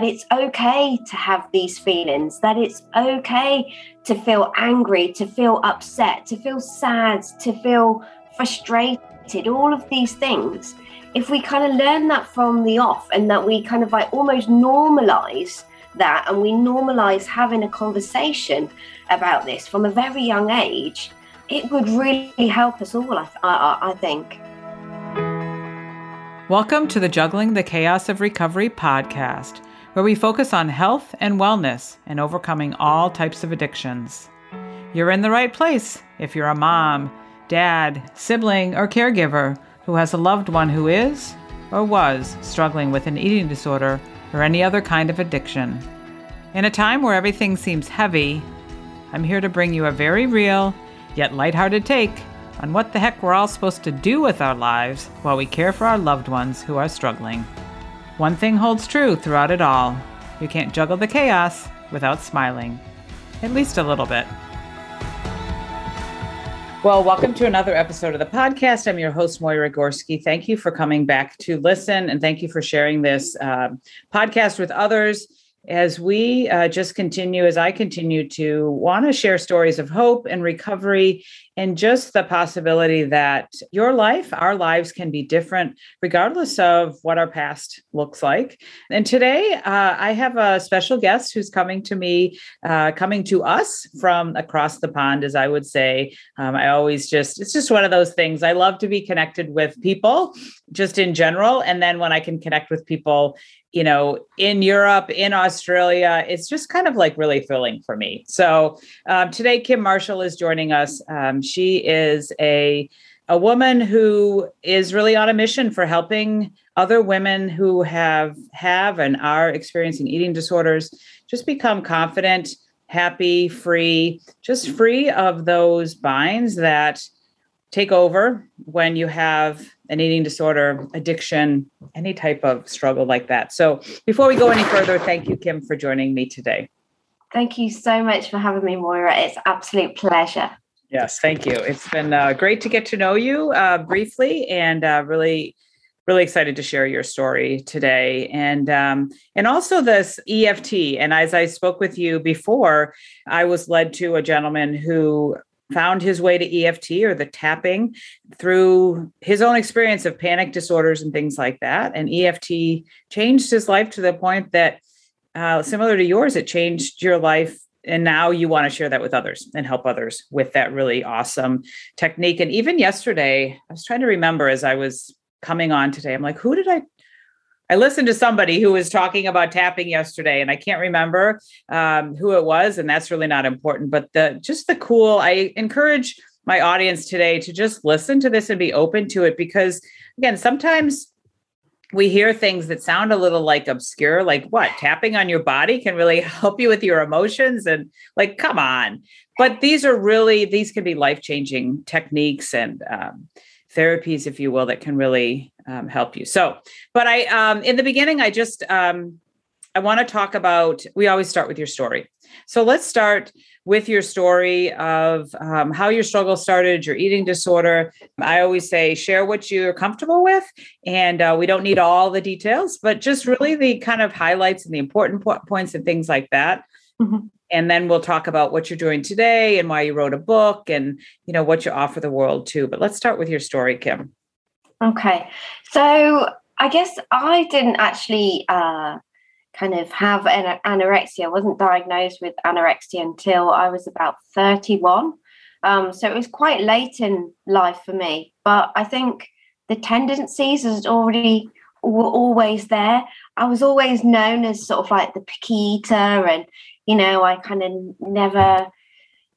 it's okay to have these feelings, that it's okay to feel angry, to feel upset, to feel sad, to feel frustrated, all of these things. If we kind of learn that from the off and that we kind of like almost normalize that and we normalize having a conversation about this from a very young age, it would really help us all, I, I, I think. Welcome to the Juggling the Chaos of Recovery podcast where we focus on health and wellness and overcoming all types of addictions. You're in the right place if you're a mom, dad, sibling, or caregiver who has a loved one who is or was struggling with an eating disorder or any other kind of addiction. In a time where everything seems heavy, I'm here to bring you a very real, yet lighthearted take on what the heck we're all supposed to do with our lives while we care for our loved ones who are struggling. One thing holds true throughout it all you can't juggle the chaos without smiling, at least a little bit. Well, welcome to another episode of the podcast. I'm your host, Moira Gorski. Thank you for coming back to listen and thank you for sharing this uh, podcast with others as we uh, just continue, as I continue to want to share stories of hope and recovery, and just the possibility that your life, our lives can be different regardless of what our past looks like. And today, uh, I have a special guest who's coming to me, uh, coming to us from across the pond, as I would say. Um, I always just, it's just one of those things. I love to be connected with people just in general. And then when I can connect with people you know, in Europe, in Australia. It's just kind of like really thrilling for me. So um, today, Kim Marshall is joining us. Um, she is a a woman who is really on a mission for helping other women who have have and are experiencing eating disorders just become confident happy free just free of those binds that take over when you have an eating disorder, addiction, any type of struggle like that. So, before we go any further, thank you, Kim, for joining me today. Thank you so much for having me, Moira. It's absolute pleasure. Yes, thank you. It's been uh, great to get to know you uh, briefly, and uh, really, really excited to share your story today, and um, and also this EFT. And as I spoke with you before, I was led to a gentleman who found his way to EFT or the tapping through his own experience of panic disorders and things like that. And EFT changed his life to the point that, uh, similar to yours, it changed your life. And now you want to share that with others and help others with that really awesome technique. And even yesterday, I was trying to remember as I was coming on today, I'm like, who did I I listened to somebody who was talking about tapping yesterday, and I can't remember um, who it was, and that's really not important. But the just the cool. I encourage my audience today to just listen to this and be open to it because, again, sometimes we hear things that sound a little like obscure, like what tapping on your body can really help you with your emotions, and like, come on. But these are really these can be life changing techniques and um, therapies, if you will, that can really um, help you. So, but I, um, in the beginning, I just, um, I want to talk about, we always start with your story. So let's start with your story of um, how your struggle started, your eating disorder. I always say share what you're comfortable with, and uh, we don't need all the details, but just really the kind of highlights and the important po- points and things like that. Mm-hmm and then we'll talk about what you're doing today and why you wrote a book and you know what you offer the world too but let's start with your story kim okay so i guess i didn't actually uh, kind of have an anorexia i wasn't diagnosed with anorexia until i was about 31 um, so it was quite late in life for me but i think the tendencies has already were always there. I was always known as sort of like the picky eater and you know, I kind of never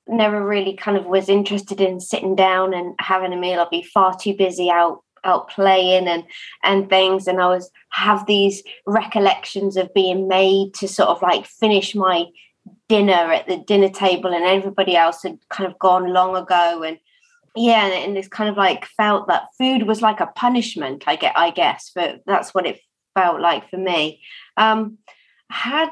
never really kind of was interested in sitting down and having a meal. I'd be far too busy out out playing and and things. And I was have these recollections of being made to sort of like finish my dinner at the dinner table and everybody else had kind of gone long ago. And yeah and it's kind of like felt that food was like a punishment i get i guess but that's what it felt like for me. Um had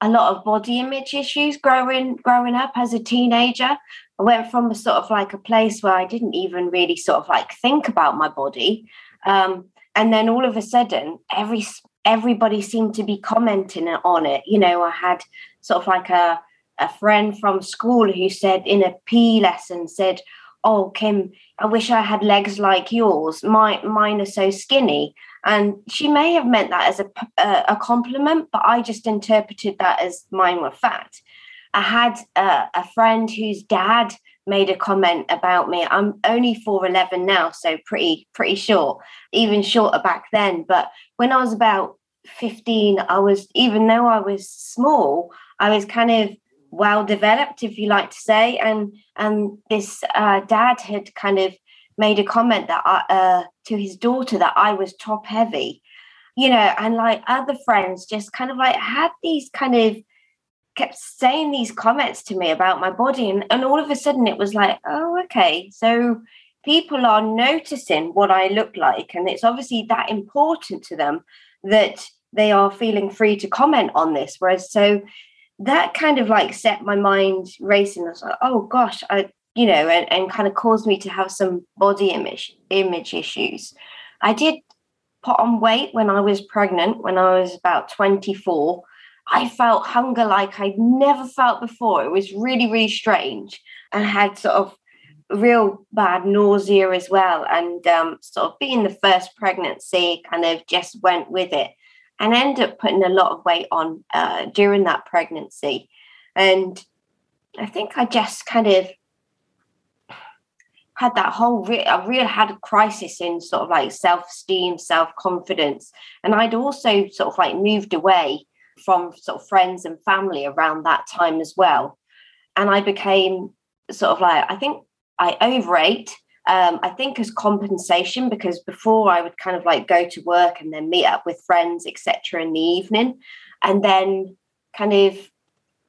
a lot of body image issues growing growing up as a teenager. I went from a sort of like a place where I didn't even really sort of like think about my body. Um, and then all of a sudden, every everybody seemed to be commenting on it. You know, I had sort of like a a friend from school who said in a P lesson said, "Oh, Kim, I wish I had legs like yours. My mine are so skinny." And she may have meant that as a a compliment, but I just interpreted that as mine were fat. I had a, a friend whose dad made a comment about me. I'm only 4'11 now, so pretty pretty short, even shorter back then. But when I was about 15, I was even though I was small, I was kind of well developed, if you like to say. And and this uh, dad had kind of made a comment that I, uh, to his daughter that I was top heavy, you know, and like other friends just kind of like had these kind of kept saying these comments to me about my body and, and all of a sudden it was like oh okay so people are noticing what i look like and it's obviously that important to them that they are feeling free to comment on this whereas so that kind of like set my mind racing. I was like oh gosh i you know and, and kind of caused me to have some body image image issues i did put on weight when i was pregnant when i was about 24 I felt hunger like I'd never felt before. It was really, really strange and had sort of real bad nausea as well. And um, sort of being the first pregnancy, kind of just went with it and ended up putting a lot of weight on uh, during that pregnancy. And I think I just kind of had that whole re- I really had a crisis in sort of like self-esteem, self-confidence. And I'd also sort of like moved away from sort of friends and family around that time as well. And I became sort of like, I think I overate. Um, I think as compensation because before I would kind of like go to work and then meet up with friends, etc., in the evening, and then kind of,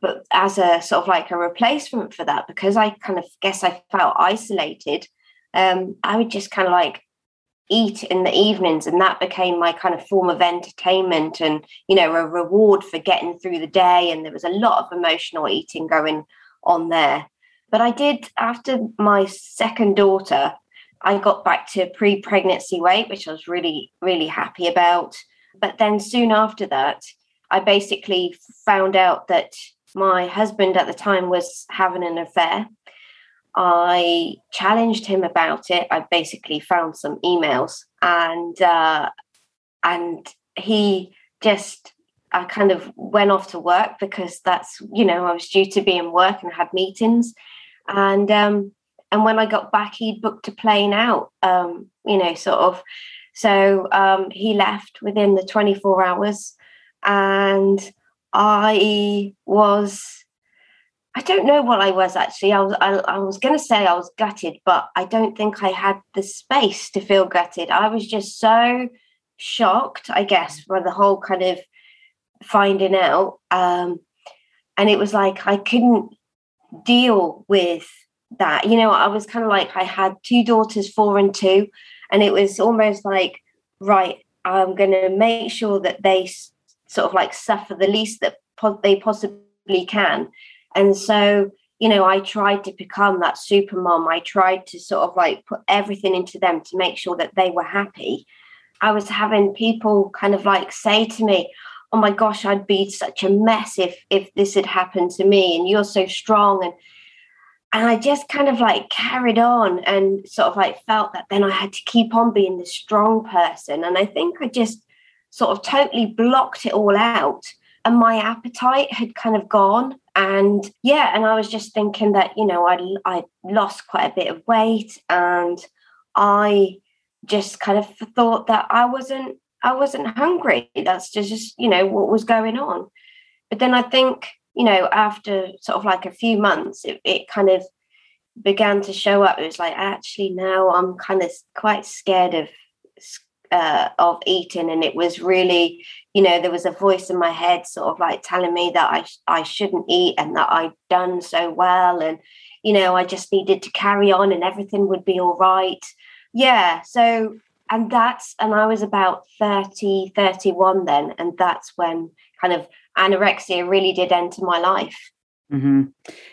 but as a sort of like a replacement for that, because I kind of guess I felt isolated, um, I would just kind of like eat in the evenings and that became my kind of form of entertainment and you know a reward for getting through the day and there was a lot of emotional eating going on there. But i did after my second daughter i got back to pre-pregnancy weight which i was really really happy about. But then soon after that i basically found out that my husband at the time was having an affair. I challenged him about it. I basically found some emails and uh, and he just I kind of went off to work because that's you know I was due to be in work and had meetings. And um, and when I got back he'd booked a plane out um, you know sort of. So um, he left within the 24 hours and I was I don't know what I was actually. I was I, I was going to say I was gutted, but I don't think I had the space to feel gutted. I was just so shocked, I guess, by the whole kind of finding out. Um, and it was like I couldn't deal with that. You know, I was kind of like I had two daughters, four and two, and it was almost like, right, I'm going to make sure that they sort of like suffer the least that po- they possibly can and so, you know, I tried to become that super mom. I tried to sort of like put everything into them to make sure that they were happy. I was having people kind of like say to me, Oh my gosh, I'd be such a mess if if this had happened to me, and you're so strong. And and I just kind of like carried on and sort of like felt that then I had to keep on being the strong person. And I think I just sort of totally blocked it all out. And my appetite had kind of gone. And yeah and i was just thinking that you know i i lost quite a bit of weight and i just kind of thought that i wasn't i wasn't hungry. That's just, just you know what was going on. But then i think you know after sort of like a few months it, it kind of began to show up. It was like actually now i'm kind of quite scared of uh, of eating and it was really you know there was a voice in my head sort of like telling me that I I shouldn't eat and that I'd done so well and you know I just needed to carry on and everything would be all right yeah so and that's and I was about 30 31 then and that's when kind of anorexia really did enter my life Mm-hmm.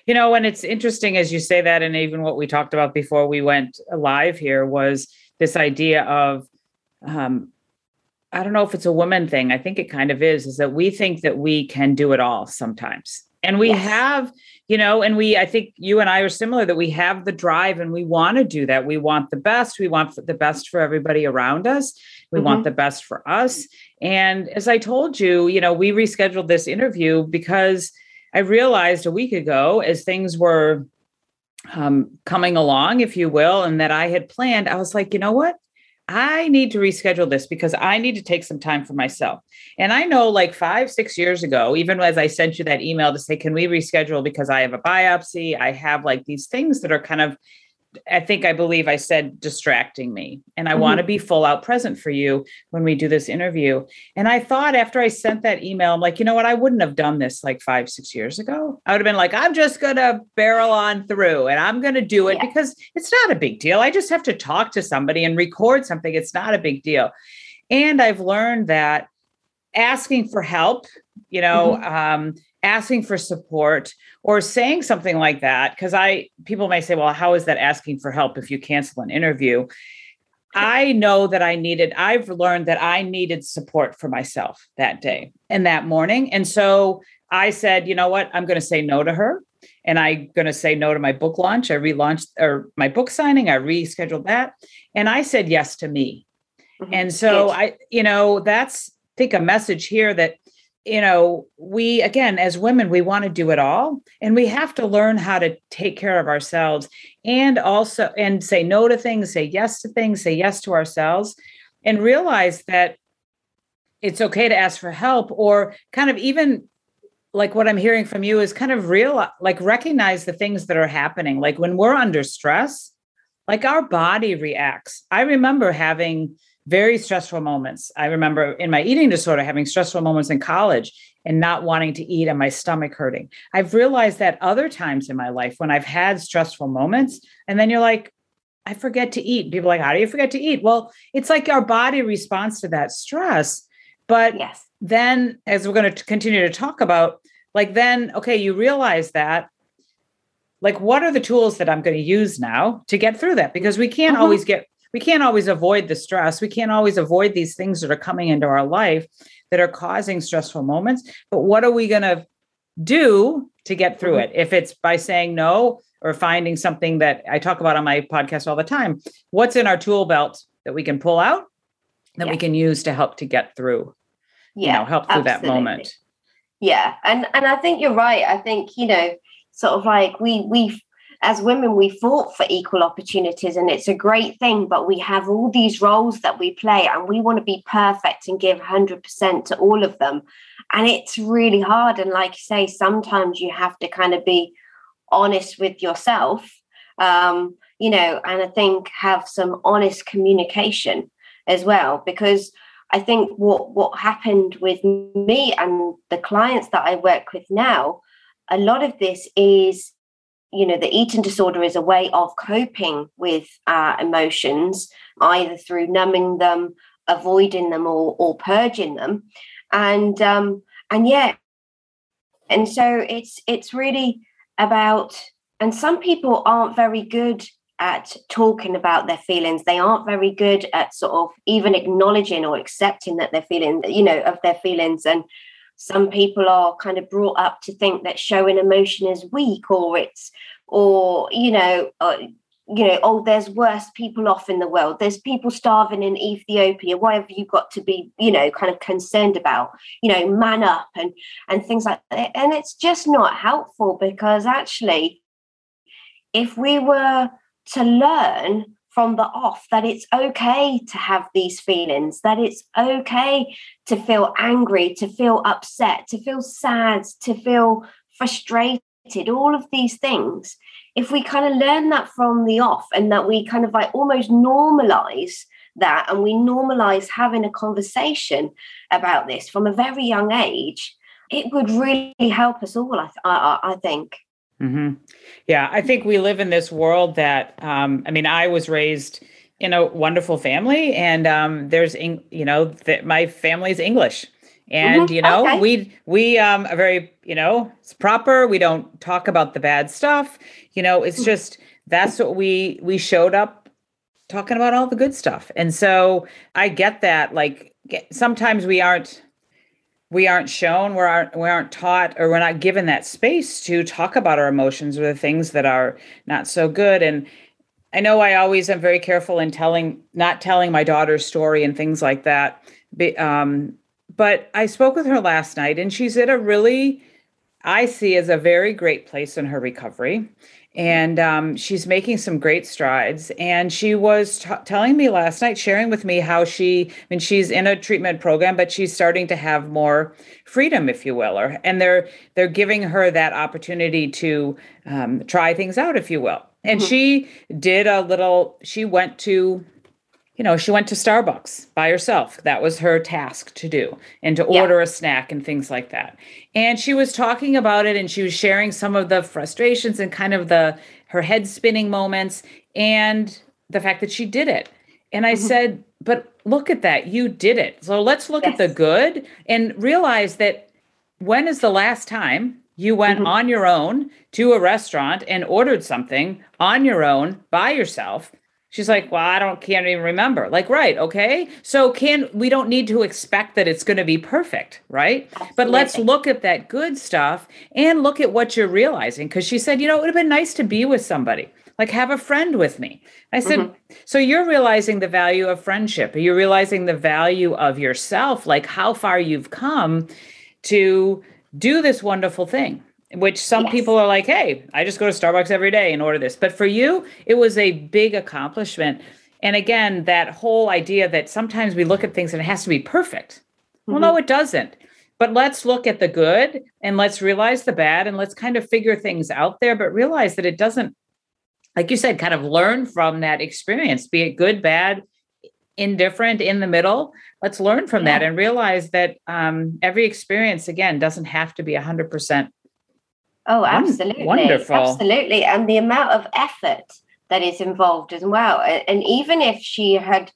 You know, and it's interesting as you say that, and even what we talked about before we went live here was this idea of um, I don't know if it's a woman thing. I think it kind of is, is that we think that we can do it all sometimes. And we yes. have, you know, and we, I think you and I are similar that we have the drive and we want to do that. We want the best. We want the best for everybody around us. We mm-hmm. want the best for us. And as I told you, you know, we rescheduled this interview because I realized a week ago, as things were um, coming along, if you will, and that I had planned, I was like, you know what? I need to reschedule this because I need to take some time for myself. And I know like five, six years ago, even as I sent you that email to say, can we reschedule because I have a biopsy? I have like these things that are kind of I think I believe I said distracting me. And I mm-hmm. want to be full out present for you when we do this interview. And I thought after I sent that email, I'm like, you know what? I wouldn't have done this like five, six years ago. I would have been like, I'm just going to barrel on through and I'm going to do it yeah. because it's not a big deal. I just have to talk to somebody and record something. It's not a big deal. And I've learned that asking for help, you know, mm-hmm. um, asking for support or saying something like that because i people may say well how is that asking for help if you cancel an interview? I know that i needed i've learned that i needed support for myself that day and that morning. And so i said you know what? I'm going to say no to her and i'm going to say no to my book launch. I relaunched or my book signing. I rescheduled that. And i said yes to me. Mm-hmm. and so i you know that's I think a message here that you know, we again, as women, we want to do it all. And we have to learn how to take care of ourselves and also and say no to things, say yes to things, say yes to ourselves, and realize that it's okay to ask for help or kind of even like what I'm hearing from you is kind of real like recognize the things that are happening. Like when we're under stress, like our body reacts. I remember having very stressful moments. I remember in my eating disorder having stressful moments in college and not wanting to eat and my stomach hurting. I've realized that other times in my life when I've had stressful moments, and then you're like, I forget to eat. People like, how do you forget to eat? Well, it's like our body responds to that stress. But yes. then, as we're going to continue to talk about, like, then, okay, you realize that. Like, what are the tools that I'm going to use now to get through that? Because we can't mm-hmm. always get we can't always avoid the stress. We can't always avoid these things that are coming into our life that are causing stressful moments. But what are we going to do to get through mm-hmm. it? If it's by saying no or finding something that I talk about on my podcast all the time, what's in our tool belt that we can pull out that yeah. we can use to help to get through? Yeah, you know, help through absolutely. that moment. Yeah, and and I think you're right. I think you know, sort of like we we as women, we fought for equal opportunities, and it's a great thing. But we have all these roles that we play, and we want to be perfect and give 100% to all of them. And it's really hard. And like you say, sometimes you have to kind of be honest with yourself, um, you know, and I think have some honest communication as well, because I think what what happened with me and the clients that I work with now, a lot of this is you know, the eating disorder is a way of coping with our emotions, either through numbing them, avoiding them, or, or purging them. And um, and yeah, and so it's it's really about. And some people aren't very good at talking about their feelings. They aren't very good at sort of even acknowledging or accepting that they're feeling, you know, of their feelings. And some people are kind of brought up to think that showing emotion is weak or it's or you know uh, you know oh there's worse people off in the world. There's people starving in ethiopia. Why have you got to be you know kind of concerned about you know man up and and things like that? And it's just not helpful because actually if we were to learn from the off that it's okay to have these feelings, that it's okay to feel angry, to feel upset, to feel sad, to feel frustrated, all of these things. If we kind of learn that from the off and that we kind of like almost normalize that and we normalize having a conversation about this from a very young age, it would really help us all, I, I, I think. Mm-hmm. Yeah, I think we live in this world that, um, I mean, I was raised in a wonderful family, and um, there's, you know, that my family is English, and mm-hmm. you know, okay. we we um are very, you know, it's proper. We don't talk about the bad stuff. You know, it's mm. just that's what we we showed up talking about all the good stuff, and so I get that. Like sometimes we aren't we aren't shown, we aren't we aren't taught, or we're not given that space to talk about our emotions or the things that are not so good. And I know I always am very careful in telling, not telling my daughter's story and things like that. But, um, but I spoke with her last night, and she's at a really, I see as a very great place in her recovery and um, she's making some great strides. And she was t- telling me last night, sharing with me how she, I mean, she's in a treatment program, but she's starting to have more freedom, if you will, or and they're they're giving her that opportunity to um, try things out, if you will. And mm-hmm. she did a little. She went to you know, she went to Starbucks by herself. That was her task to do and to order yeah. a snack and things like that. And she was talking about it and she was sharing some of the frustrations and kind of the her head spinning moments and the fact that she did it. And I mm-hmm. said, "But look at that. You did it. So let's look yes. at the good and realize that when is the last time you went mm-hmm. on your own to a restaurant and ordered something on your own by yourself?" She's like, well, I don't can't even remember. Like, right, okay. So can we don't need to expect that it's going to be perfect, right? Absolutely. But let's look at that good stuff and look at what you're realizing. Cause she said, you know, it would have been nice to be with somebody, like have a friend with me. I said, mm-hmm. so you're realizing the value of friendship. You're realizing the value of yourself, like how far you've come to do this wonderful thing which some yes. people are like, hey, I just go to Starbucks every day and order this. But for you, it was a big accomplishment. And again, that whole idea that sometimes we look at things and it has to be perfect. Mm-hmm. Well, no, mm-hmm. it doesn't. But let's look at the good and let's realize the bad and let's kind of figure things out there, but realize that it doesn't, like you said, kind of learn from that experience, be it good, bad, indifferent, in the middle. Let's learn from yeah. that and realize that um, every experience, again, doesn't have to be 100% Oh, absolutely. Wonderful. Absolutely. And the amount of effort that is involved as well. And even if she had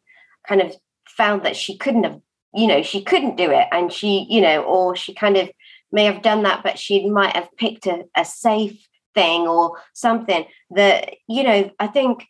kind of found that she couldn't have, you know, she couldn't do it and she, you know, or she kind of may have done that, but she might have picked a, a safe thing or something that, you know, I think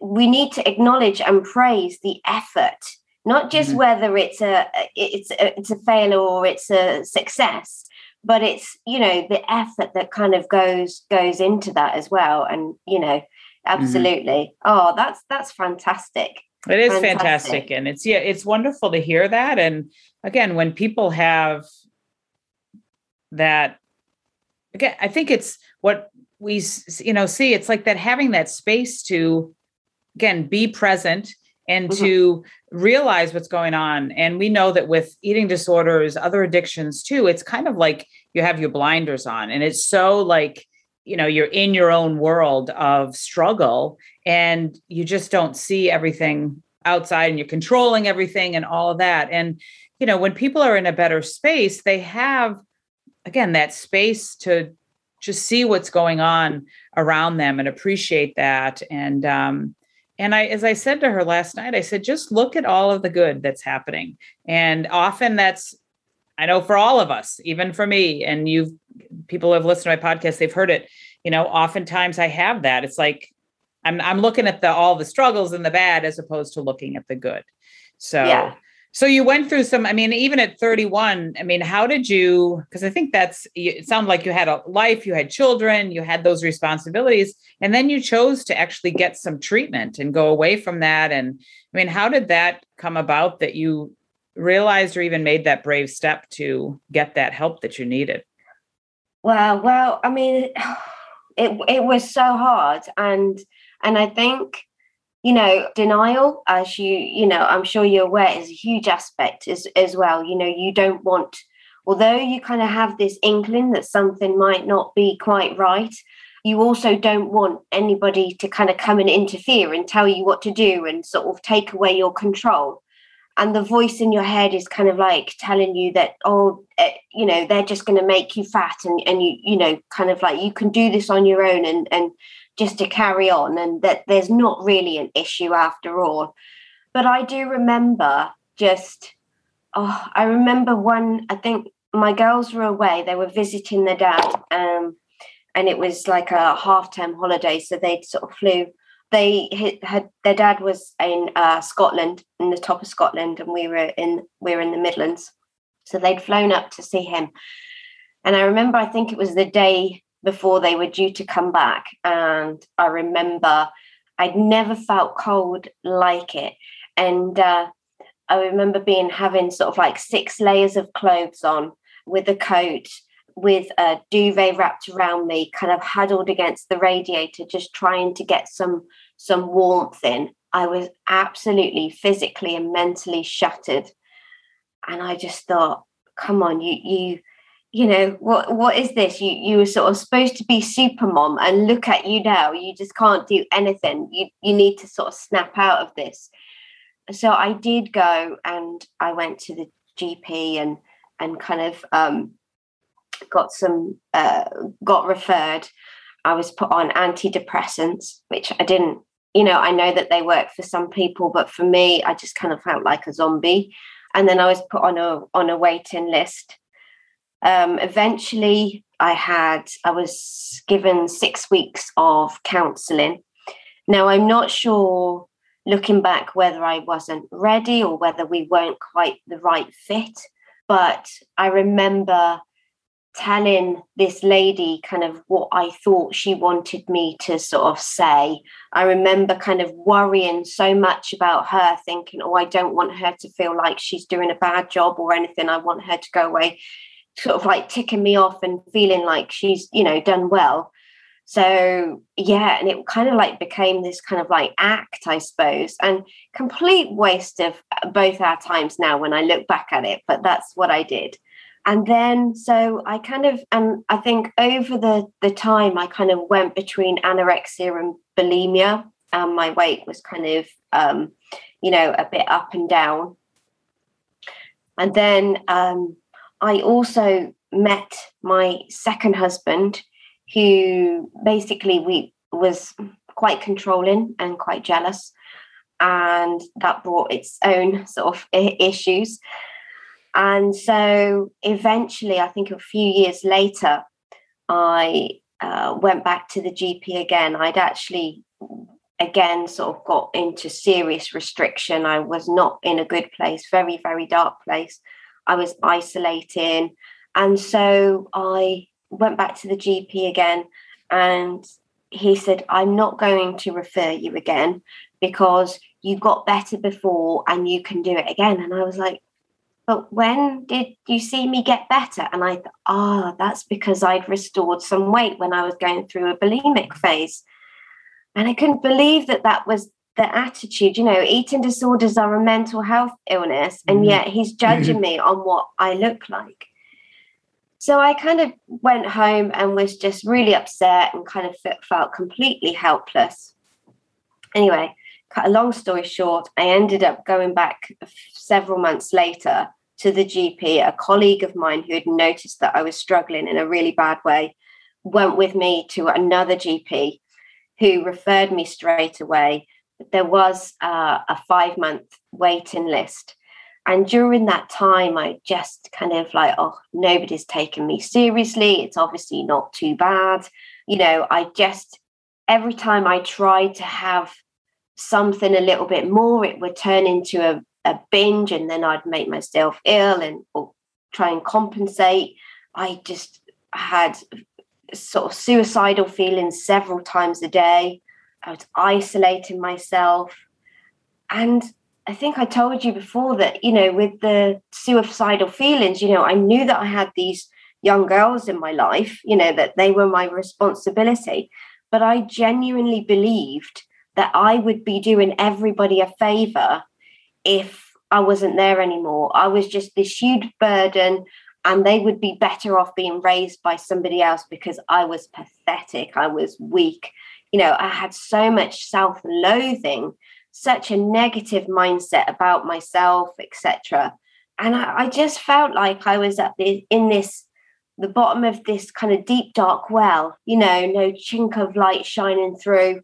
we need to acknowledge and praise the effort not just mm-hmm. whether it's a it's a, it's a failure or it's a success but it's you know the effort that kind of goes goes into that as well and you know mm-hmm. absolutely mm-hmm. oh that's that's fantastic it is fantastic. fantastic and it's yeah it's wonderful to hear that and again when people have that again i think it's what we you know see it's like that having that space to again be present and mm-hmm. to realize what's going on. And we know that with eating disorders, other addictions too, it's kind of like you have your blinders on and it's so like, you know, you're in your own world of struggle and you just don't see everything outside and you're controlling everything and all of that. And, you know, when people are in a better space, they have, again, that space to just see what's going on around them and appreciate that. And, um, and I, as I said to her last night, I said, just look at all of the good that's happening. And often that's, I know for all of us, even for me, and you've people have listened to my podcast, they've heard it. You know, oftentimes I have that. It's like I'm I'm looking at the all the struggles and the bad as opposed to looking at the good. So yeah. So you went through some, I mean, even at 31, I mean, how did you, because I think that's, it sounded like you had a life, you had children, you had those responsibilities, and then you chose to actually get some treatment and go away from that. And I mean, how did that come about that you realized or even made that brave step to get that help that you needed? Well, well, I mean, it, it was so hard. And, and I think, you know denial as you you know i'm sure you're aware is a huge aspect as as well. You know you don't want although you kind of have this inkling that something might not be quite right you also don't want anybody to kind of come and interfere and tell you what to do and sort of take away your control. And the voice in your head is kind of like telling you that oh eh, you know they're just going to make you fat and and you you know kind of like you can do this on your own and and just to carry on and that there's not really an issue after all. But I do remember just, oh, I remember one, I think my girls were away, they were visiting their dad. Um, and it was like a half term holiday. So they sort of flew they had their dad was in uh, Scotland, in the top of Scotland, and we were in we were in the Midlands. So they'd flown up to see him, and I remember I think it was the day before they were due to come back, and I remember I'd never felt cold like it, and uh, I remember being having sort of like six layers of clothes on with a coat with a duvet wrapped around me, kind of huddled against the radiator, just trying to get some some warmth in. I was absolutely physically and mentally shattered. And I just thought, come on, you you you know what what is this? You you were sort of supposed to be super mom and look at you now. You just can't do anything. You you need to sort of snap out of this. So i did go and i went to the gp and and kind of um got some uh, got referred. I was put on antidepressants which i didn't you know i know that they work for some people but for me i just kind of felt like a zombie. And then i was put on a on a waiting list um, eventually i had i was given six weeks of counseling now i'm not sure looking back whether i wasn't ready or whether we weren't quite the right fit but i remember telling this lady kind of what I thought she wanted me to sort of say. I remember kind of worrying so much about her, thinking, oh, I don't want her to feel like she's doing a bad job or anything. I want her to go away, sort of like ticking me off and feeling like she's, you know, done well. So, yeah, and it kind of like became this kind of like act, I suppose, and complete waste of both our times now when I look back at it. But that's what I did and then so i kind of and i think over the the time i kind of went between anorexia and bulimia and my weight was kind of um you know a bit up and down and then um i also met my second husband who basically we was quite controlling and quite jealous and that brought its own sort of issues and so eventually, I think a few years later, I uh, went back to the GP again. I'd actually, again, sort of got into serious restriction. I was not in a good place, very, very dark place. I was isolating. And so I went back to the GP again and he said, I'm not going to refer you again because you got better before and you can do it again. And I was like, but when did you see me get better? And I thought, ah, oh, that's because I'd restored some weight when I was going through a bulimic phase. And I couldn't believe that that was the attitude. You know, eating disorders are a mental health illness, and mm-hmm. yet he's judging me on what I look like. So I kind of went home and was just really upset and kind of felt completely helpless. Anyway, cut a long story short, I ended up going back several months later to the GP, a colleague of mine who had noticed that I was struggling in a really bad way went with me to another GP who referred me straight away. There was uh, a five month waiting list. And during that time, I just kind of like, oh, nobody's taken me seriously. It's obviously not too bad. You know, I just, every time I tried to have something a little bit more, it would turn into a a binge and then I'd make myself ill and or try and compensate. I just had sort of suicidal feelings several times a day. I was isolating myself. And I think I told you before that, you know, with the suicidal feelings, you know, I knew that I had these young girls in my life, you know, that they were my responsibility. But I genuinely believed that I would be doing everybody a favor if I wasn't there anymore. I was just this huge burden, and they would be better off being raised by somebody else because I was pathetic. I was weak. You know, I had so much self loathing, such a negative mindset about myself, etc. And I, I, just felt like I was at the, in this, the bottom of this kind of deep, dark well, you know, no chink of light shining through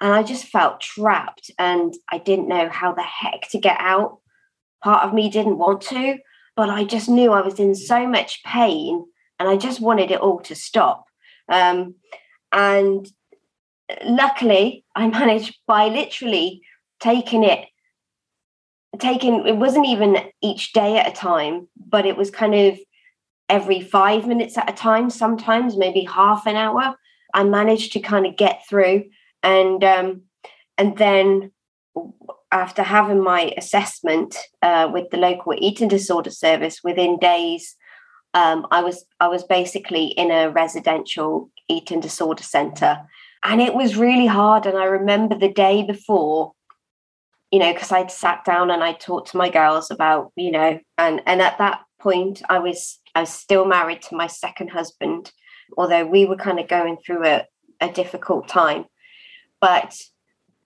and I just felt trapped and I didn't know how the heck to get out. Part of me didn't want to, but I just knew I was in so much pain and I just wanted it all to stop. Um, and luckily, I managed by literally taking it, taking it wasn't even each day at a time, but it was kind of every five minutes at a time, sometimes maybe half an hour. I managed to kind of get through, and um, and then after having my assessment uh, with the local eating disorder service within days um, i was i was basically in a residential eating disorder center and it was really hard and i remember the day before you know because i'd sat down and i talked to my girls about you know and and at that point i was i was still married to my second husband although we were kind of going through a, a difficult time but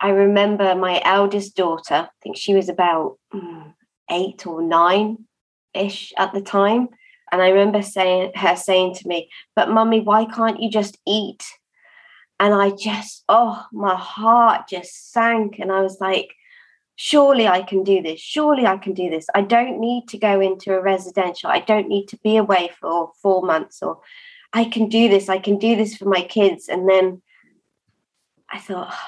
I remember my eldest daughter, I think she was about mm, eight or nine ish at the time. And I remember saying her saying to me, But mummy, why can't you just eat? And I just, oh, my heart just sank. And I was like, Surely I can do this. Surely I can do this. I don't need to go into a residential. I don't need to be away for four months or I can do this. I can do this for my kids. And then I thought, oh,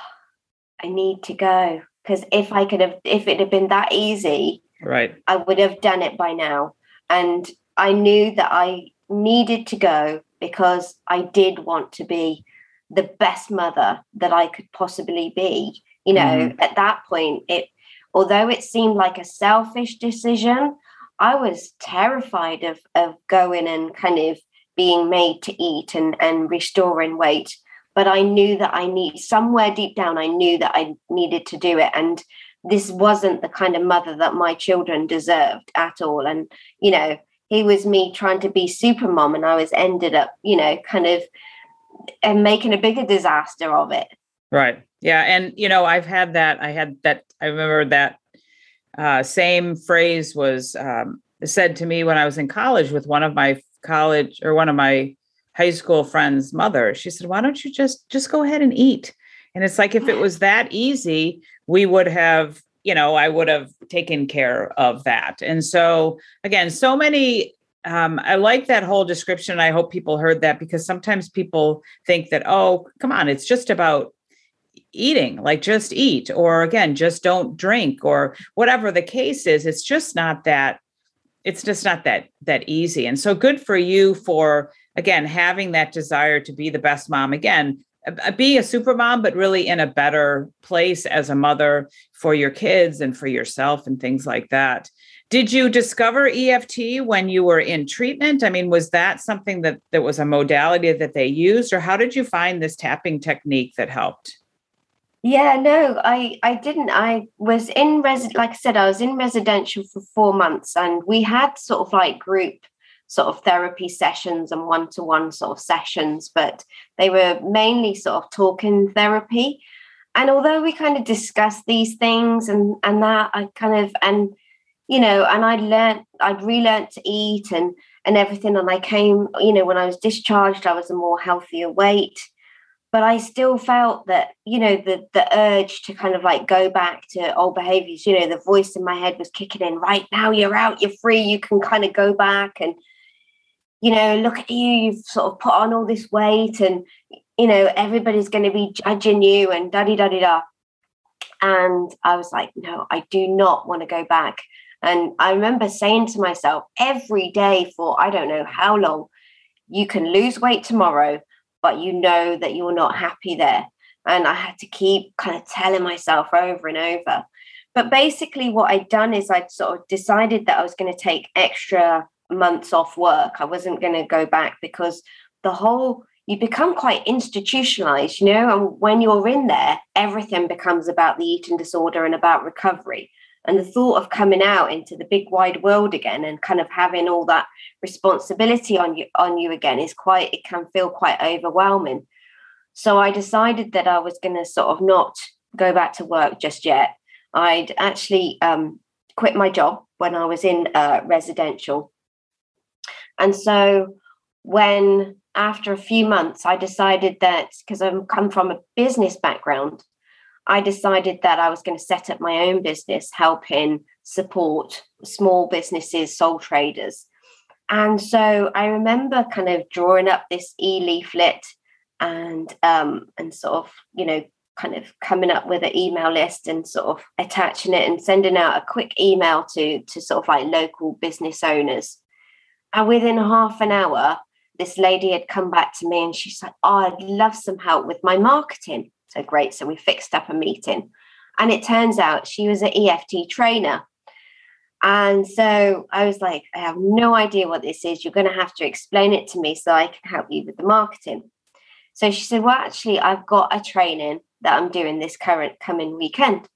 I need to go because if I could have, if it had been that easy, right, I would have done it by now. And I knew that I needed to go because I did want to be the best mother that I could possibly be. You know, mm at that point, it although it seemed like a selfish decision, I was terrified of of going and kind of being made to eat and and restoring weight but I knew that I need somewhere deep down, I knew that I needed to do it. And this wasn't the kind of mother that my children deserved at all. And, you know, he was me trying to be super mom, and I was ended up, you know, kind of and making a bigger disaster of it. Right. Yeah. And, you know, I've had that. I had that. I remember that uh, same phrase was um, said to me when I was in college with one of my college or one of my high school friend's mother. She said, "Why don't you just just go ahead and eat?" And it's like if it was that easy, we would have, you know, I would have taken care of that. And so again, so many um, I like that whole description. I hope people heard that because sometimes people think that, oh, come on, it's just about eating, like just eat, or again, just don't drink, or whatever the case is. It's just not that. It's just not that that easy. And so good for you for again, having that desire to be the best mom, again, be a super mom, but really in a better place as a mother for your kids and for yourself and things like that. Did you discover EFT when you were in treatment? I mean, was that something that that was a modality that they used, or how did you find this tapping technique that helped? Yeah, no, I I didn't. I was in res like I said, I was in residential for four months, and we had sort of like group sort of therapy sessions and one to one sort of sessions, but they were mainly sort of talking therapy. And although we kind of discussed these things and and that, I kind of and you know, and I learned, I'd relearned to eat and and everything. And I came, you know, when I was discharged, I was a more healthier weight. But I still felt that, you know, the the urge to kind of like go back to old behaviors, you know, the voice in my head was kicking in, right now you're out, you're free, you can kind of go back and you know, look at you, you've sort of put on all this weight and, you know, everybody's going to be judging you and da da da da. And I was like, no, I do not want to go back. And I remember saying to myself every day for I don't know how long, you can lose weight tomorrow, but you know that you're not happy there. And I had to keep kind of telling myself over and over. But basically, what I'd done is I'd sort of decided that I was going to take extra months off work. I wasn't going to go back because the whole you become quite institutionalized, you know, and when you're in there, everything becomes about the eating disorder and about recovery. And the thought of coming out into the big wide world again and kind of having all that responsibility on you on you again is quite it can feel quite overwhelming. So I decided that I was going to sort of not go back to work just yet. I'd actually um, quit my job when I was in uh, residential and so when after a few months, I decided that because I've come from a business background, I decided that I was going to set up my own business, helping support small businesses, sole traders. And so I remember kind of drawing up this e leaflet and um, and sort of you know kind of coming up with an email list and sort of attaching it and sending out a quick email to to sort of like local business owners. And within half an hour, this lady had come back to me and she's like, "Oh, I'd love some help with my marketing." So great. So we fixed up a meeting, and it turns out she was an EFT trainer. And so I was like, I have no idea what this is. You're going to have to explain it to me so I can help you with the marketing. So she said, Well, actually, I've got a training that I'm doing this current coming weekend.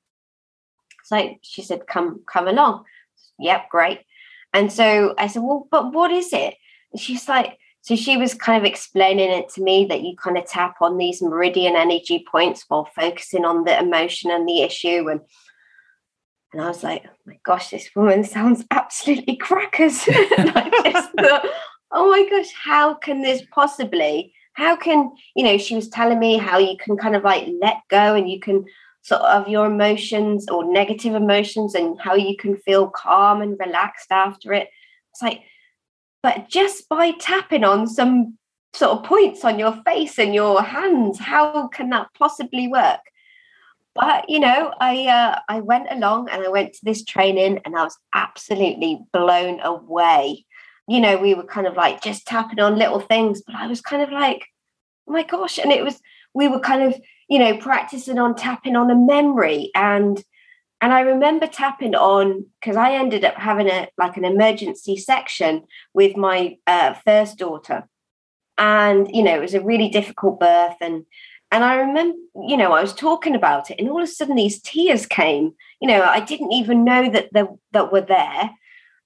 So she said, Come, come along. Yep, great. And so I said, Well, but what is it? And she's like, so she was kind of explaining it to me that you kind of tap on these meridian energy points while focusing on the emotion and the issue. And and I was like, oh my gosh, this woman sounds absolutely crackers. I just thought, oh my gosh, how can this possibly how can you know she was telling me how you can kind of like let go and you can sort of your emotions or negative emotions and how you can feel calm and relaxed after it it's like but just by tapping on some sort of points on your face and your hands how can that possibly work but you know i uh, i went along and i went to this training and i was absolutely blown away you know, we were kind of like just tapping on little things, but I was kind of like, oh my gosh. And it was, we were kind of, you know, practicing on tapping on a memory. And and I remember tapping on because I ended up having a like an emergency section with my uh, first daughter. And, you know, it was a really difficult birth. And and I remember, you know, I was talking about it, and all of a sudden these tears came. You know, I didn't even know that they, that were there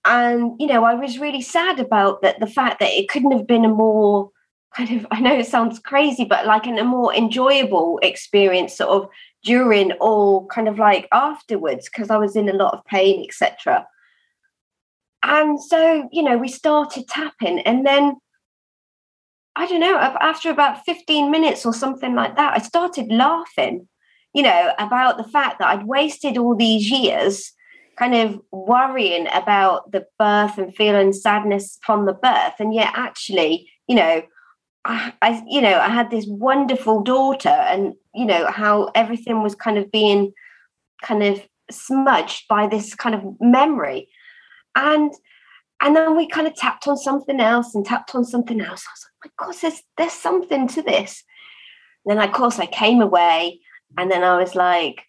and you know i was really sad about that the fact that it couldn't have been a more kind of i know it sounds crazy but like in a more enjoyable experience sort of during or kind of like afterwards because i was in a lot of pain etc and so you know we started tapping and then i don't know after about 15 minutes or something like that i started laughing you know about the fact that i'd wasted all these years kind of worrying about the birth and feeling sadness upon the birth. And yet actually you know I, I, you know i had this wonderful daughter and you know how everything was kind of being kind of smudged by this kind of memory. And and then we kind of tapped on something else and tapped on something else. I was like my god there's there's something to this. And then of course i came away and then i was like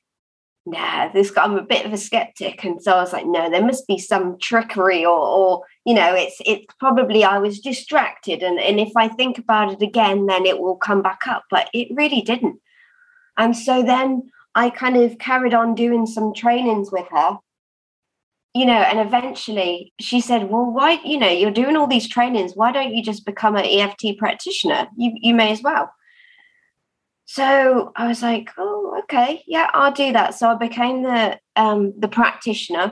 nah, this I'm a bit of a skeptic. And so I was like, no, there must be some trickery or, or you know, it's it's probably I was distracted. And, and if I think about it again, then it will come back up. But it really didn't. And so then I kind of carried on doing some trainings with her. You know, and eventually she said, Well, why, you know, you're doing all these trainings. Why don't you just become an EFT practitioner? You you may as well. So I was like, oh, okay, yeah, I'll do that. So I became the um, the practitioner,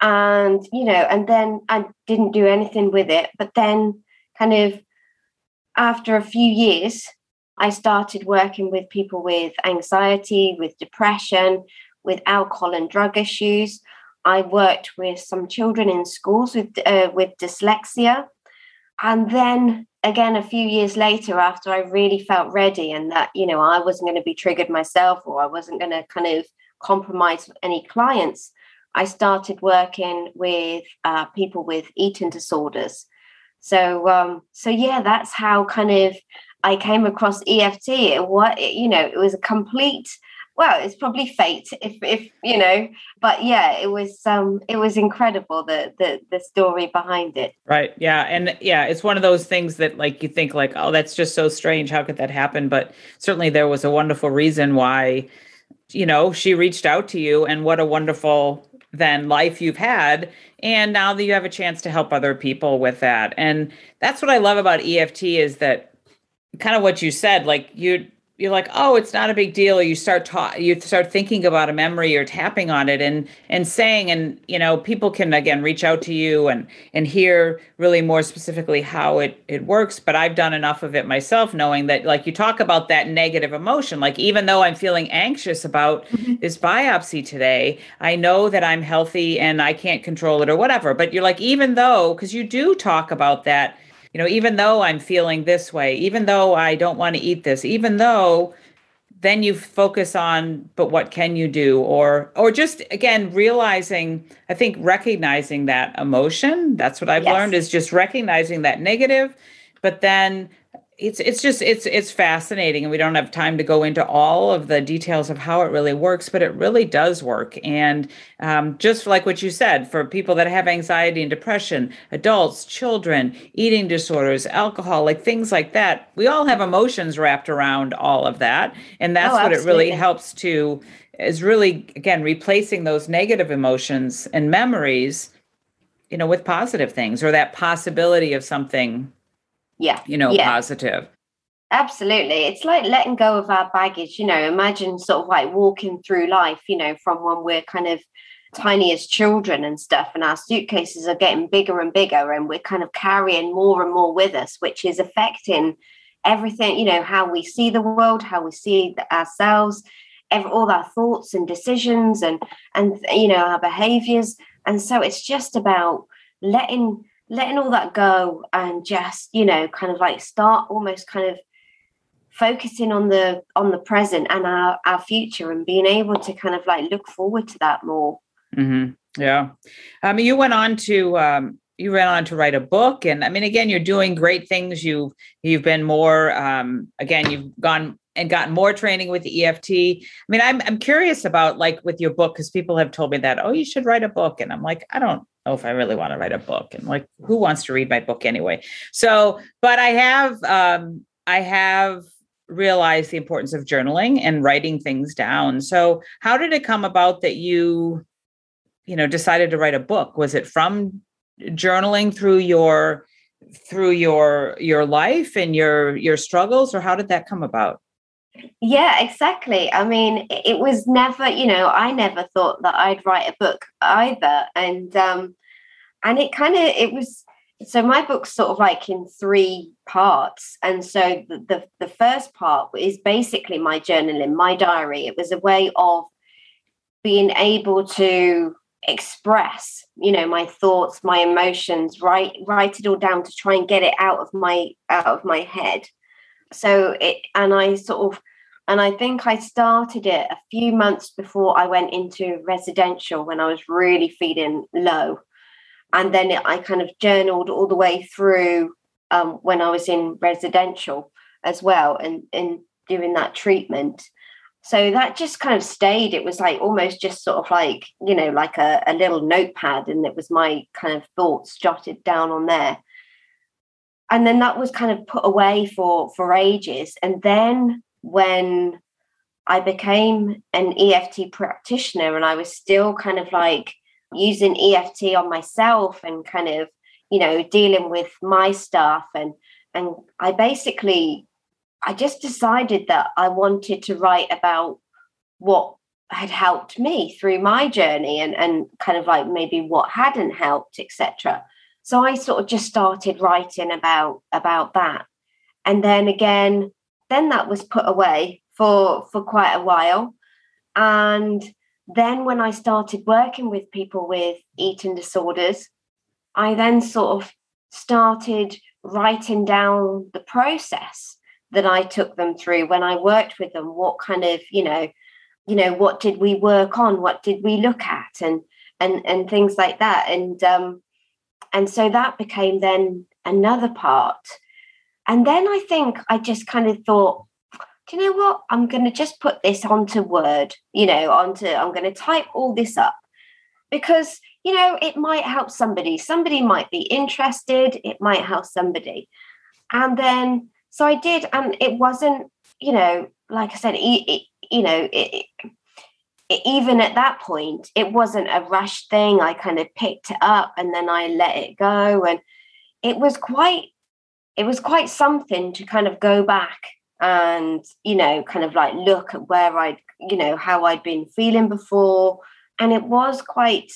and you know, and then I didn't do anything with it. But then, kind of after a few years, I started working with people with anxiety, with depression, with alcohol and drug issues. I worked with some children in schools with uh, with dyslexia, and then again a few years later after i really felt ready and that you know i wasn't going to be triggered myself or i wasn't going to kind of compromise any clients i started working with uh, people with eating disorders. So um so yeah that's how kind of i came across eft what you know it was a complete well it's probably fate if if you know but yeah it was um it was incredible the the the story behind it. Right yeah and yeah it's one of those things that like you think like oh that's just so strange how could that happen? But certainly there was a wonderful reason why you know she reached out to you and what a wonderful then life you've had and now that you have a chance to help other people with that. And that's what i love about eft is that kind of what you said like you you're like, oh, it's not a big deal. You start ta- you start thinking about a memory or tapping on it and and saying, and you know, people can again reach out to you and and hear really more specifically how it it works. But I've done enough of it myself, knowing that like you talk about that negative emotion. Like even though I'm feeling anxious about mm-hmm. this biopsy today, I know that I'm healthy and I can't control it or whatever. But you're like, even though, because you do talk about that you know, even though I'm feeling this way, even though I don't want to eat this, even though then you focus on but what can you do or or just again realizing i think recognizing that emotion that's what i've yes. learned is just recognizing that negative but then it's it's just it's it's fascinating and we don't have time to go into all of the details of how it really works but it really does work. And um, just like what you said for people that have anxiety and depression adults children eating disorders alcohol like things like that we all have emotions wrapped around all of that and that's oh, what it really helps to is really again replacing those negative emotions and memories you know with positive things or that possibility of something yeah you know yeah. positive. Absolutely. It's like letting go of our baggage you know imagine sort of like walking through life you know from when we're kind of tiny as children and stuff and our suitcases are getting bigger and bigger and we're kind of carrying more and more with us which is affecting everything you know how we see the world how we see ourselves every, all our thoughts and decisions and and you know our behaviors. And so it's just about letting letting all that go and just you know kind of like start almost kind of focusing on the on the present and our our future and being able to kind of like look forward to that more mm-hmm. yeah i mean you went on to um you went on to write a book and i mean again you're doing great things you've you've been more um again you've gone and gotten more training with the EFT. I mean, I'm I'm curious about like with your book because people have told me that oh you should write a book and I'm like I don't know if I really want to write a book and like who wants to read my book anyway. So, but I have um I have realized the importance of journaling and writing things down. So, how did it come about that you you know decided to write a book? Was it from journaling through your through your your life and your your struggles or how did that come about? Yeah, exactly. I mean, it was never, you know, I never thought that I'd write a book either. And um and it kind of it was so my book's sort of like in three parts. And so the, the the first part is basically my journaling, my diary. It was a way of being able to express you know my thoughts my emotions write write it all down to try and get it out of my out of my head so it and i sort of and I think I started it a few months before I went into residential when I was really feeling low. And then it, I kind of journaled all the way through um, when I was in residential as well and, and doing that treatment. So that just kind of stayed. It was like almost just sort of like, you know, like a, a little notepad, and it was my kind of thoughts jotted down on there. And then that was kind of put away for for ages. And then when I became an EFT practitioner and I was still kind of like using EFT on myself and kind of, you know, dealing with my stuff and and I basically I just decided that I wanted to write about what had helped me through my journey and and kind of like maybe what hadn't helped etc so i sort of just started writing about about that. And then again then that was put away for for quite a while. And then when i started working with people with eating disorders i then sort of started writing down the process that i took them through when i worked with them. What kind of you know you know what did we work on? What did we look at? And and and things like that. And um and so that became then another part and then I think I just kind of thought, do you know what? I'm going to just put this onto Word, you know, onto, I'm going to type all this up because, you know, it might help somebody. Somebody might be interested, it might help somebody. And then, so I did, and it wasn't, you know, like I said, it, it, you know, it, even at that point, it wasn't a rush thing. I kind of picked it up and then I let it go. And it was quite it was quite something to kind of go back and you know kind of like look at where i'd you know how i'd been feeling before and it was quite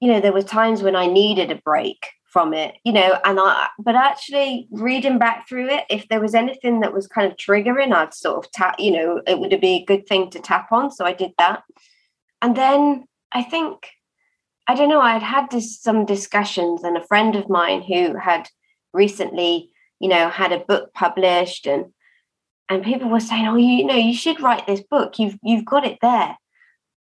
you know there were times when i needed a break from it you know and i but actually reading back through it if there was anything that was kind of triggering i'd sort of tap you know it would be a good thing to tap on so i did that and then i think i don't know i'd had this, some discussions and a friend of mine who had recently, you know, had a book published and and people were saying, "Oh, you, you know, you should write this book. You've you've got it there."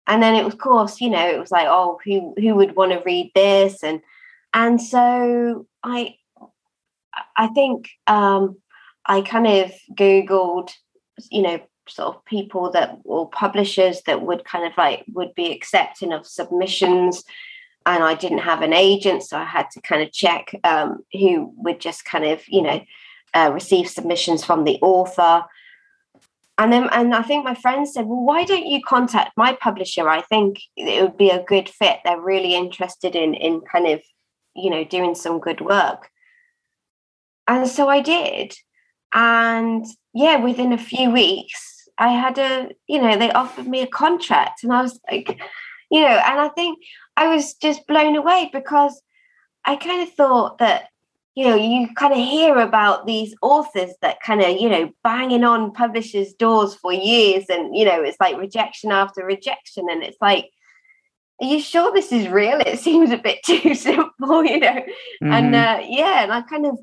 And then it was, of course, you know, it was like, "Oh, who who would want to read this?" And and so I I think um, I kind of googled, you know, sort of people that or publishers that would kind of like would be accepting of submissions and I didn't have an agent, so I had to kind of check um, who would just kind of, you know, uh, receive submissions from the author. And then, and I think my friend said, "Well, why don't you contact my publisher? I think it would be a good fit. They're really interested in in kind of, you know, doing some good work." And so I did, and yeah, within a few weeks, I had a, you know, they offered me a contract, and I was like, you know, and I think I was just blown away because I kind of thought that, you know, you kind of hear about these authors that kind of, you know, banging on publishers' doors for years and, you know, it's like rejection after rejection. And it's like, are you sure this is real? It seems a bit too simple, you know? Mm-hmm. And uh, yeah, and I kind of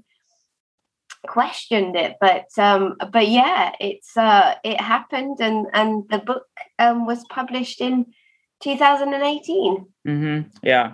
questioned it but um but yeah it's uh it happened and and the book um was published in 2018 mm-hmm. yeah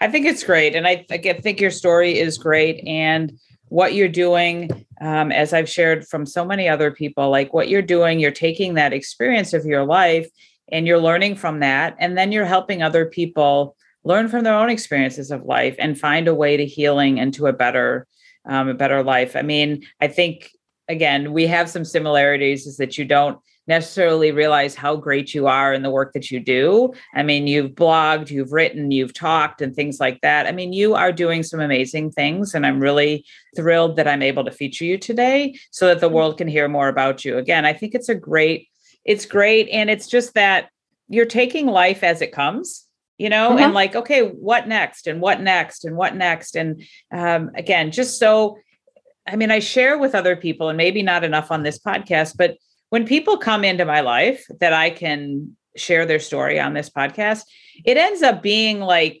i think it's great and I, I think your story is great and what you're doing um, as i've shared from so many other people like what you're doing you're taking that experience of your life and you're learning from that and then you're helping other people learn from their own experiences of life and find a way to healing and to a better um, a better life. I mean, I think again, we have some similarities is that you don't necessarily realize how great you are in the work that you do. I mean, you've blogged, you've written, you've talked, and things like that. I mean, you are doing some amazing things, and I'm really thrilled that I'm able to feature you today so that the world can hear more about you. Again, I think it's a great, it's great. And it's just that you're taking life as it comes you know mm-hmm. and like okay what next and what next and what next and um, again just so i mean i share with other people and maybe not enough on this podcast but when people come into my life that i can share their story on this podcast it ends up being like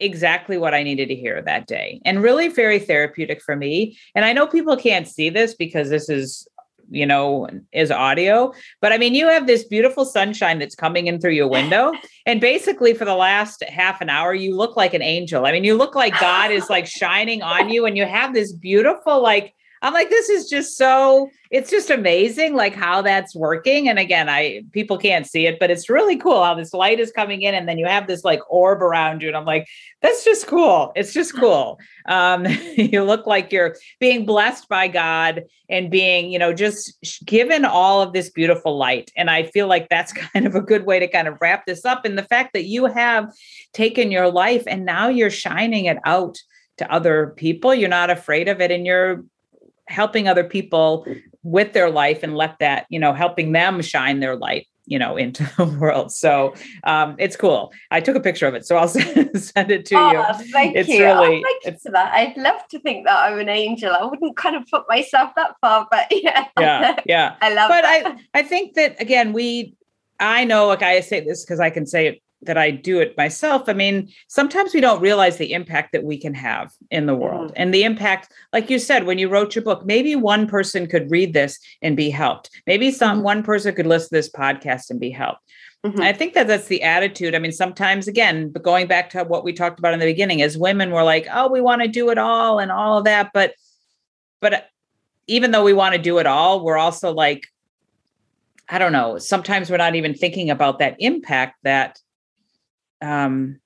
exactly what I needed to hear that day and really very therapeutic for me. And I know people can't see this because this is you know, is audio. But I mean, you have this beautiful sunshine that's coming in through your window. And basically, for the last half an hour, you look like an angel. I mean, you look like God is like shining on you, and you have this beautiful, like, I'm like, this is just so, it's just amazing, like how that's working. And again, I people can't see it, but it's really cool how this light is coming in, and then you have this like orb around you. And I'm like, that's just cool. It's just cool. Um, you look like you're being blessed by God and being, you know, just given all of this beautiful light. And I feel like that's kind of a good way to kind of wrap this up. And the fact that you have taken your life and now you're shining it out to other people. You're not afraid of it and you're helping other people with their life and let that you know helping them shine their light you know into the world. So um it's cool. I took a picture of it so i'll send it to oh, you. thank it's you. really oh, thank you for that i'd love to think that i'm an angel. I wouldn't kind of put myself that far but yeah. Yeah yeah. I love but that. i i think that again we i know like i say this because i can say it that I do it myself, I mean, sometimes we don't realize the impact that we can have in the world. Mm-hmm. And the impact, like you said, when you wrote your book, maybe one person could read this and be helped. Maybe some mm-hmm. one person could listen to this podcast and be helped. Mm-hmm. I think that that's the attitude. I mean, sometimes again, but going back to what we talked about in the beginning, as women, we're like, oh, we want to do it all and all of that. But, but even though we want to do it all, we're also like, I don't know, sometimes we're not even thinking about that impact that um,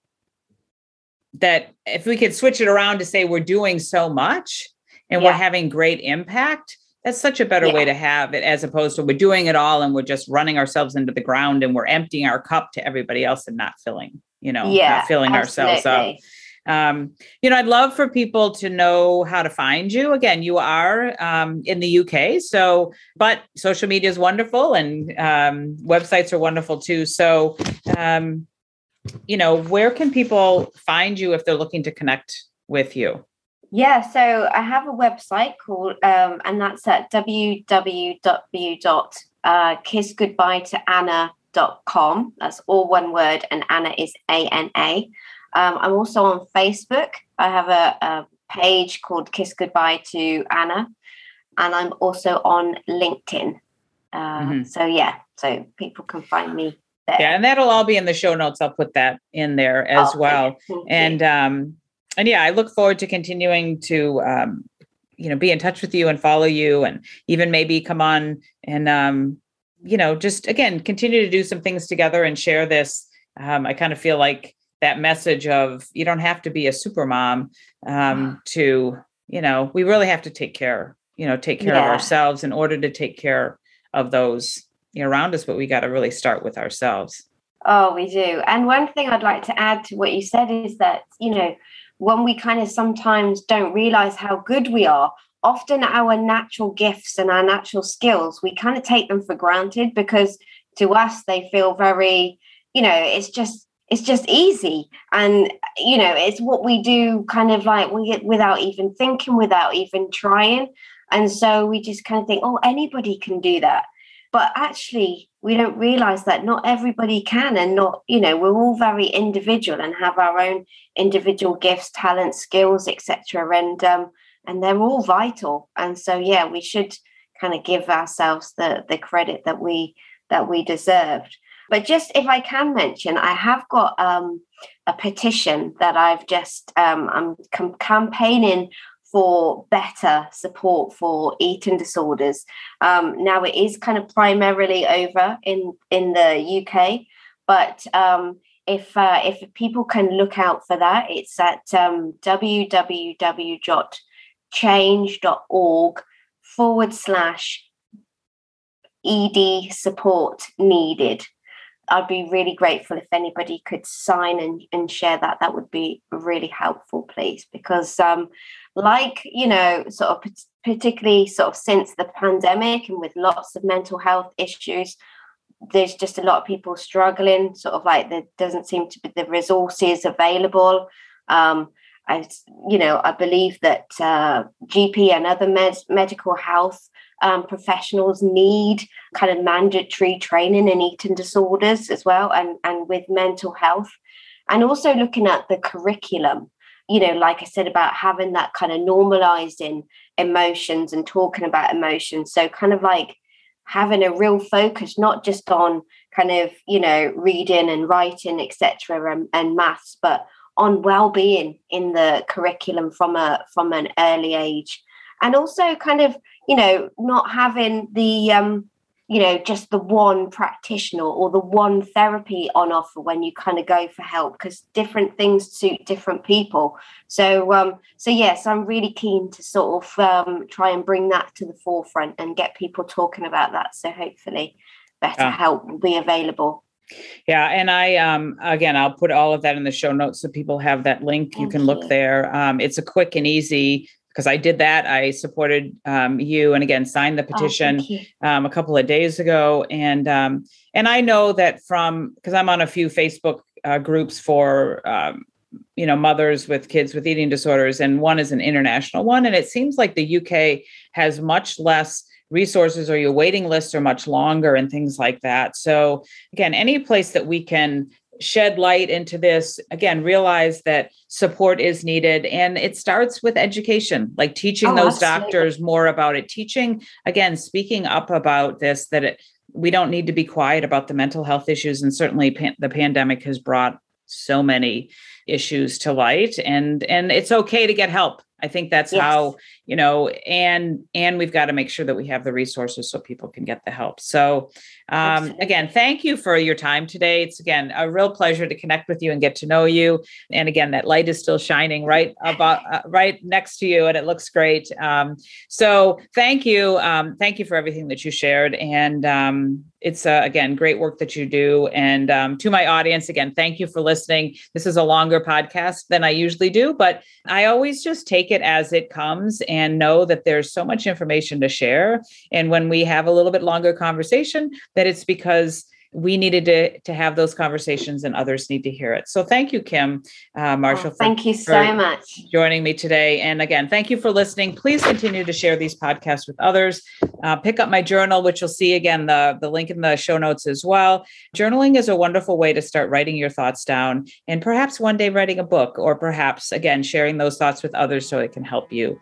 that if we could switch it around to say we're doing so much and yeah. we're having great impact that's such a better yeah. way to have it as opposed to we're doing it all and we're just running ourselves into the ground and we're emptying our cup to everybody else and not filling you know yeah, not filling absolutely. ourselves up um, you know i'd love for people to know how to find you again you are um, in the uk so but social media is wonderful and um, websites are wonderful too so um, you know, where can people find you if they're looking to connect with you? Yeah, so I have a website called, um, and that's at www.kissgoodbyetoanna.com. That's all one word, and Anna is A N A. Um, I'm also on Facebook. I have a, a page called Kiss Goodbye to Anna, and I'm also on LinkedIn. Uh, mm-hmm. So yeah, so people can find me there. Yeah, and that'll all be in the show notes. I'll put that in there as oh, well. And um, and yeah, I look forward to continuing to um, you know be in touch with you and follow you, and even maybe come on and um, you know just again continue to do some things together and share this. Um, I kind of feel like that message of you don't have to be a super mom um, to you know we really have to take care you know take care yeah. of ourselves in order to take care of those around us but we got to really start with ourselves. Oh we do. And one thing i'd like to add to what you said is that you know when we kind of sometimes don't realize how good we are often our natural gifts and our natural skills we kind of take them for granted because to us they feel very you know it's just it's just easy. And you know it's what we do kind of like we without even thinking without even trying. And so we just kind of think oh anybody can do that but actually we don't realize that not everybody can and not you know we're all very individual and have our own individual gifts talents skills etc and um and they're all vital. And so yeah we should kind of give ourselves the the credit that we that we deserved. But just if I can mention, I have got um, a petition that I've just um, I'm com- campaigning for better support for eating disorders. Um, now it is kind of primarily over in in the UK, but um, if uh, if people can look out for that, it's at um, www.change.org forward slash ED support needed. I'd be really grateful if anybody could sign and, and share that. That would be really helpful, please. Because, um, like, you know, sort of particularly sort of since the pandemic and with lots of mental health issues, there's just a lot of people struggling, sort of like there doesn't seem to be the resources available. Um, I, you know, I believe that uh, GP and other med- medical health um, professionals need kind of mandatory training in eating disorders as well and, and with mental health. And also looking at the curriculum, you know, like I said about having that kind of normalizing emotions and talking about emotions. So, kind of like having a real focus, not just on kind of, you know, reading and writing, etc., and, and maths, but on well-being in the curriculum from a from an early age and also kind of you know, not having the um, you know, just the one practitioner or the one therapy on offer when you kind of go for help because different things suit different people. So, um, so yes, I'm really keen to sort of um, try and bring that to the forefront and get people talking about that. So, hopefully, better yeah. help will be available. Yeah, and I um again I'll put all of that in the show notes so people have that link. Thank you can look there. Um, it's a quick and easy because I did that. I supported um, you and again signed the oh, petition oh, um, a couple of days ago, and um, and I know that from because I'm on a few Facebook uh, groups for um, you know mothers with kids with eating disorders, and one is an international one, and it seems like the UK has much less resources or your waiting lists are much longer and things like that. So again, any place that we can shed light into this again realize that support is needed and it starts with education like teaching oh, those absolutely. doctors more about it teaching again speaking up about this that it, we don't need to be quiet about the mental health issues and certainly pan- the pandemic has brought so many issues to light and and it's okay to get help i think that's yes. how you know and and we've got to make sure that we have the resources so people can get the help so um, again thank you for your time today. It's again a real pleasure to connect with you and get to know you. And again that light is still shining right about uh, right next to you and it looks great. Um, so thank you um, thank you for everything that you shared. And um, it's uh, again great work that you do. And um, to my audience again thank you for listening. This is a longer podcast than i usually do but i always just take it as it comes and know that there's so much information to share. And when we have a little bit longer conversation, that it's because we needed to, to have those conversations and others need to hear it. So thank you, Kim uh, Marshall. Oh, thank you so much. Joining me today. And again, thank you for listening. Please continue to share these podcasts with others. Uh, pick up my journal, which you'll see again, the, the link in the show notes as well. Journaling is a wonderful way to start writing your thoughts down and perhaps one day writing a book or perhaps again sharing those thoughts with others so it can help you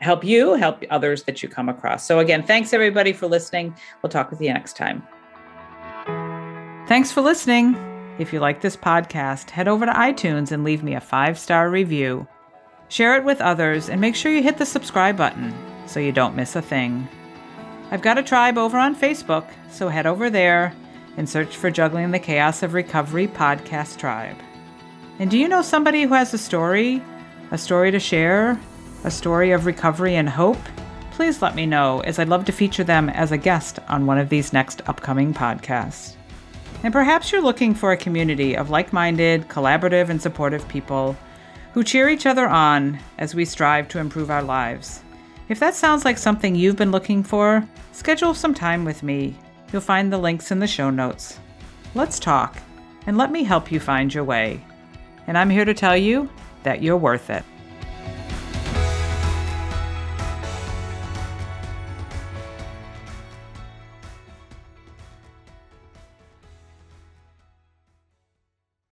help you help others that you come across. So again, thanks everybody for listening. We'll talk with you next time. Thanks for listening. If you like this podcast, head over to iTunes and leave me a five star review. Share it with others and make sure you hit the subscribe button so you don't miss a thing. I've got a tribe over on Facebook, so head over there and search for Juggling the Chaos of Recovery Podcast Tribe. And do you know somebody who has a story? A story to share? A story of recovery and hope? Please let me know, as I'd love to feature them as a guest on one of these next upcoming podcasts. And perhaps you're looking for a community of like minded, collaborative, and supportive people who cheer each other on as we strive to improve our lives. If that sounds like something you've been looking for, schedule some time with me. You'll find the links in the show notes. Let's talk, and let me help you find your way. And I'm here to tell you that you're worth it.